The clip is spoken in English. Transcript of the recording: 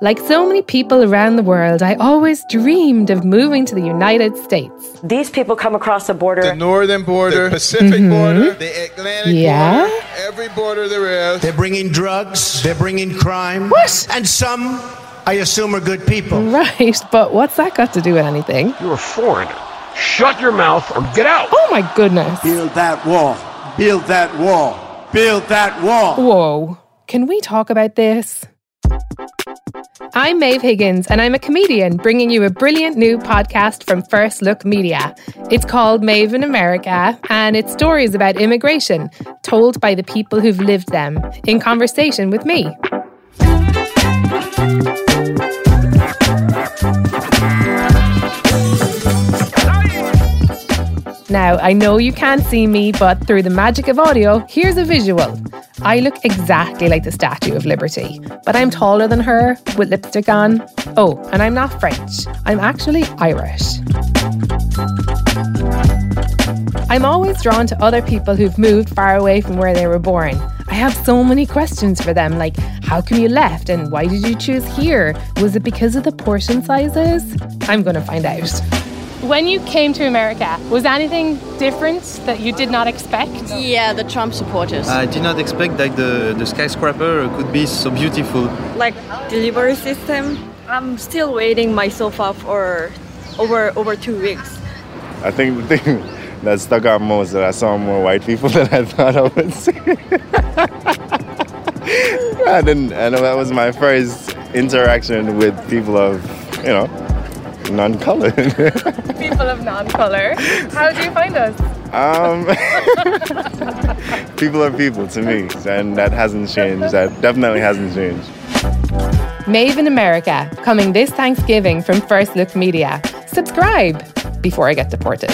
Like so many people around the world, I always dreamed of moving to the United States. These people come across the border. The northern border, the Pacific mm-hmm. border, the Atlantic yeah. border, every border there is. They're bringing drugs, they're bringing crime. What? And some, I assume, are good people. Right, but what's that got to do with anything? You're a foreigner. Shut your mouth or get out. Oh my goodness. Build that wall. Build that wall. Build that wall. Whoa. Can we talk about this? I'm Maeve Higgins, and I'm a comedian bringing you a brilliant new podcast from First Look Media. It's called Maeve in America, and it's stories about immigration told by the people who've lived them in conversation with me. Now, I know you can't see me, but through the magic of audio, here's a visual. I look exactly like the Statue of Liberty, but I'm taller than her with lipstick on. Oh, and I'm not French, I'm actually Irish. I'm always drawn to other people who've moved far away from where they were born. I have so many questions for them, like how come you left and why did you choose here? Was it because of the portion sizes? I'm going to find out. When you came to America, was anything different that you did not expect? Yeah, the Trump supporters. I did not expect that the, the skyscraper could be so beautiful. Like delivery system, I'm still waiting my sofa for over over two weeks. I think the thing that stuck out most that I saw more white people than I thought I would see. I didn't. I know that was my first interaction with people of, you know, non-color. people of non-color. How do you find us? Um, people are people to me, and that hasn't changed. That definitely hasn't changed. Maeve in America, coming this Thanksgiving from First Look Media. Subscribe before I get deported.